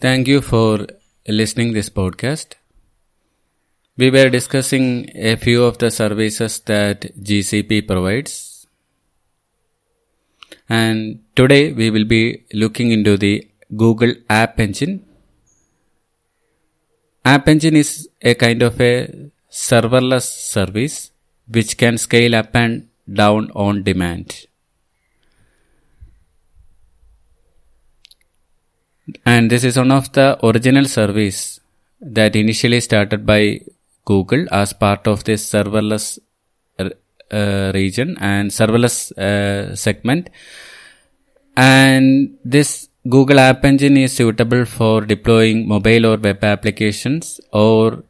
Thank you for listening this podcast. We were discussing a few of the services that GCP provides. And today we will be looking into the Google App Engine. App Engine is a kind of a serverless service which can scale up and down on demand. And this is one of the original service that initially started by Google as part of this serverless uh, region and serverless uh, segment. And this Google App Engine is suitable for deploying mobile or web applications or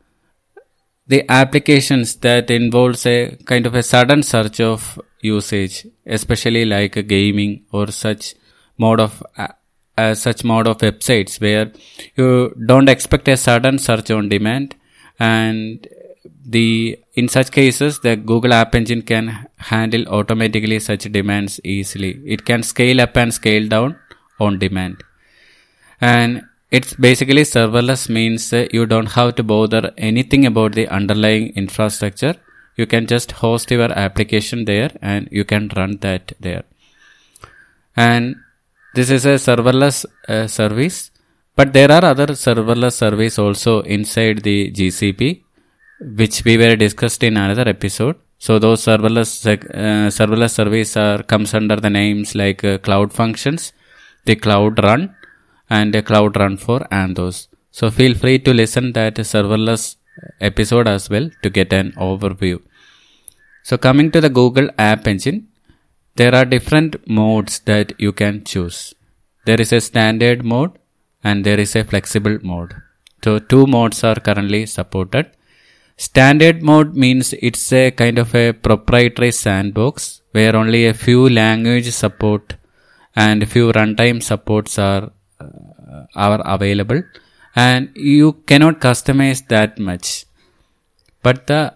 the applications that involves a kind of a sudden surge of usage, especially like gaming or such mode of uh, such mode of websites where you don't expect a sudden search on demand. And the in such cases the google app engine can handle automatically such demands easily. It can scale up and scale down on demand. And it's basically serverless means you don't have to bother anything about the underlying infrastructure. You can just host your application there and you can run that there. And this is a serverless uh, service, but there are other serverless service also inside the GCP, which we were discussed in another episode. So those serverless uh, serverless service are comes under the names like uh, Cloud Functions, the Cloud Run, and the Cloud Run for Anthos. So feel free to listen that serverless episode as well to get an overview. So coming to the Google App Engine, there are different modes that you can choose. There is a standard mode and there is a flexible mode. So two modes are currently supported. Standard mode means it's a kind of a proprietary sandbox where only a few language support and few runtime supports are uh, are available and you cannot customize that much. But the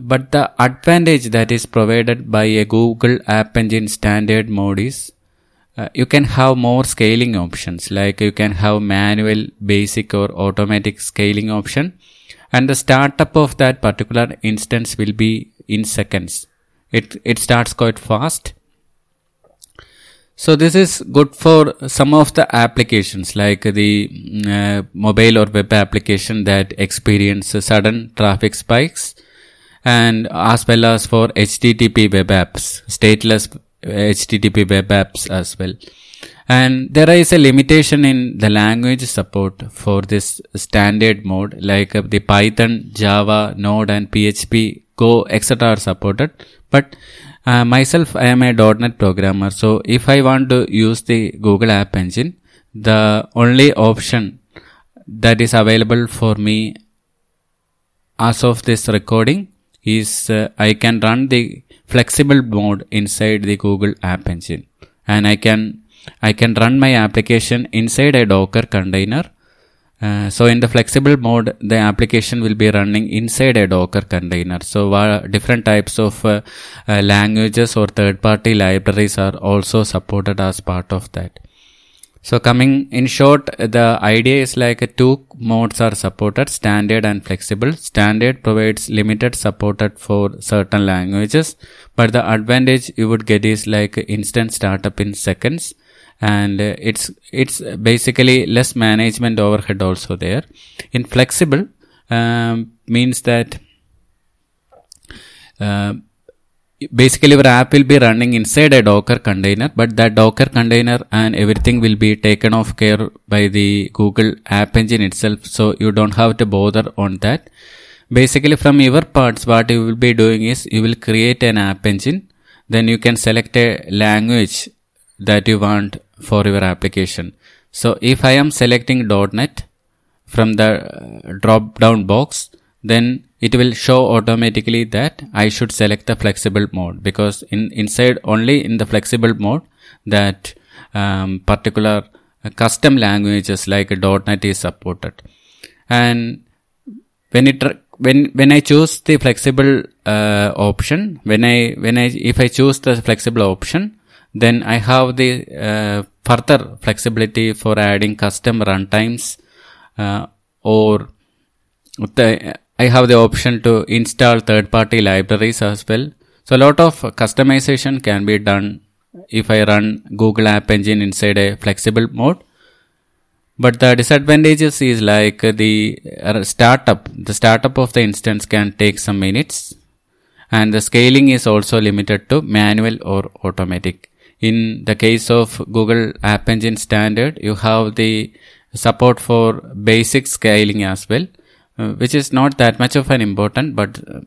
but the advantage that is provided by a Google App Engine standard mode is uh, you can have more scaling options like you can have manual, basic or automatic scaling option and the startup of that particular instance will be in seconds. It, it starts quite fast. So this is good for some of the applications like the uh, mobile or web application that experience sudden traffic spikes and as well as for HTTP web apps, stateless HTTP web apps as well. And there is a limitation in the language support for this standard mode, like the Python, Java, Node, and PHP, Go, etc. are supported. But uh, myself, I am a .NET programmer, so if I want to use the Google App Engine, the only option that is available for me as of this recording is uh, I can run the flexible mode inside the Google App Engine and I can I can run my application inside a Docker container. Uh, so in the flexible mode, the application will be running inside a Docker container. So different types of uh, uh, languages or third-party libraries are also supported as part of that. So coming in short, the idea is like two modes are supported, standard and flexible. Standard provides limited supported for certain languages, but the advantage you would get is like instant startup in seconds and it's it's basically less management overhead also there in flexible um, means that uh, basically your app will be running inside a docker container but that docker container and everything will be taken off care by the google app engine itself so you don't have to bother on that. Basically from your parts what you will be doing is you will create an app engine then you can select a language that you want for your application. So if i am selecting. net from the uh, drop down box then it will show automatically that I should select the flexible mode because in inside only in the flexible mode that um, particular custom languages like .NET is supported. And when it when when I choose the flexible uh, option when I when I if I choose the flexible option then I have the uh, further flexibility for adding custom runtimes uh, or the, I have the option to install third party libraries as well. So a lot of customization can be done if I run Google App Engine inside a flexible mode. But the disadvantages is like the uh, startup, the startup of the instance can take some minutes and the scaling is also limited to manual or automatic. In the case of Google App Engine standard, you have the support for basic scaling as well, which is not that much of an important, but uh,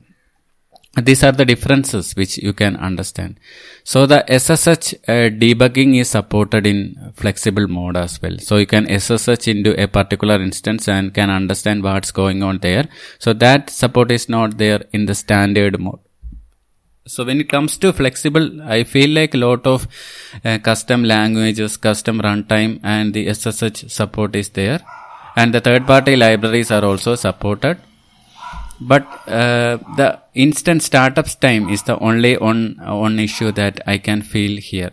these are the differences which you can understand. So the SSH uh, debugging is supported in flexible mode as well. So you can SSH into a particular instance and can understand what's going on there. So that support is not there in the standard mode. So when it comes to flexible, I feel like a lot of uh, custom languages, custom runtime and the SSH support is there. And the third party libraries are also supported but uh, the instant startups time is the only one one issue that I can feel here.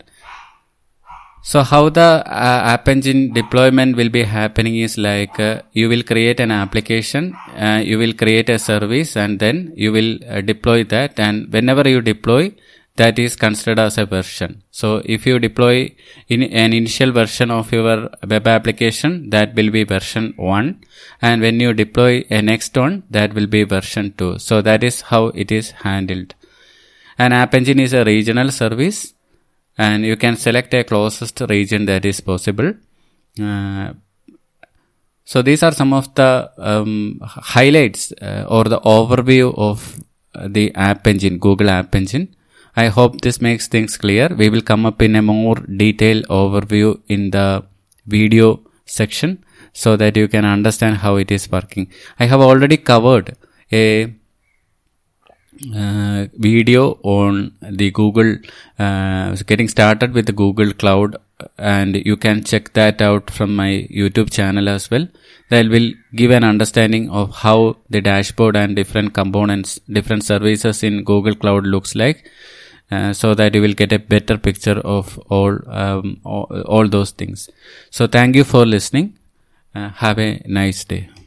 So how the uh, App Engine deployment will be happening is like uh, you will create an application, uh, you will create a service, and then you will uh, deploy that. And whenever you deploy, that is considered as a version. So if you deploy in an initial version of your web application, that will be version 1. And when you deploy a next one, that will be version 2. So that is how it is handled. An App Engine is a regional service and you can select a closest region that is possible. Uh, so these are some of the um, highlights uh, or the overview of the App Engine, Google App Engine. I hope this makes things clear. We will come up in a more detailed overview in the video section so that you can understand how it is working. I have already covered a uh, video on the Google, uh, getting started with the Google Cloud and you can check that out from my YouTube channel as well. That will give an understanding of how the dashboard and different components, different services in Google Cloud looks like. Uh, so that you will get a better picture of all, um, all, all those things. So thank you for listening. Uh, have a nice day.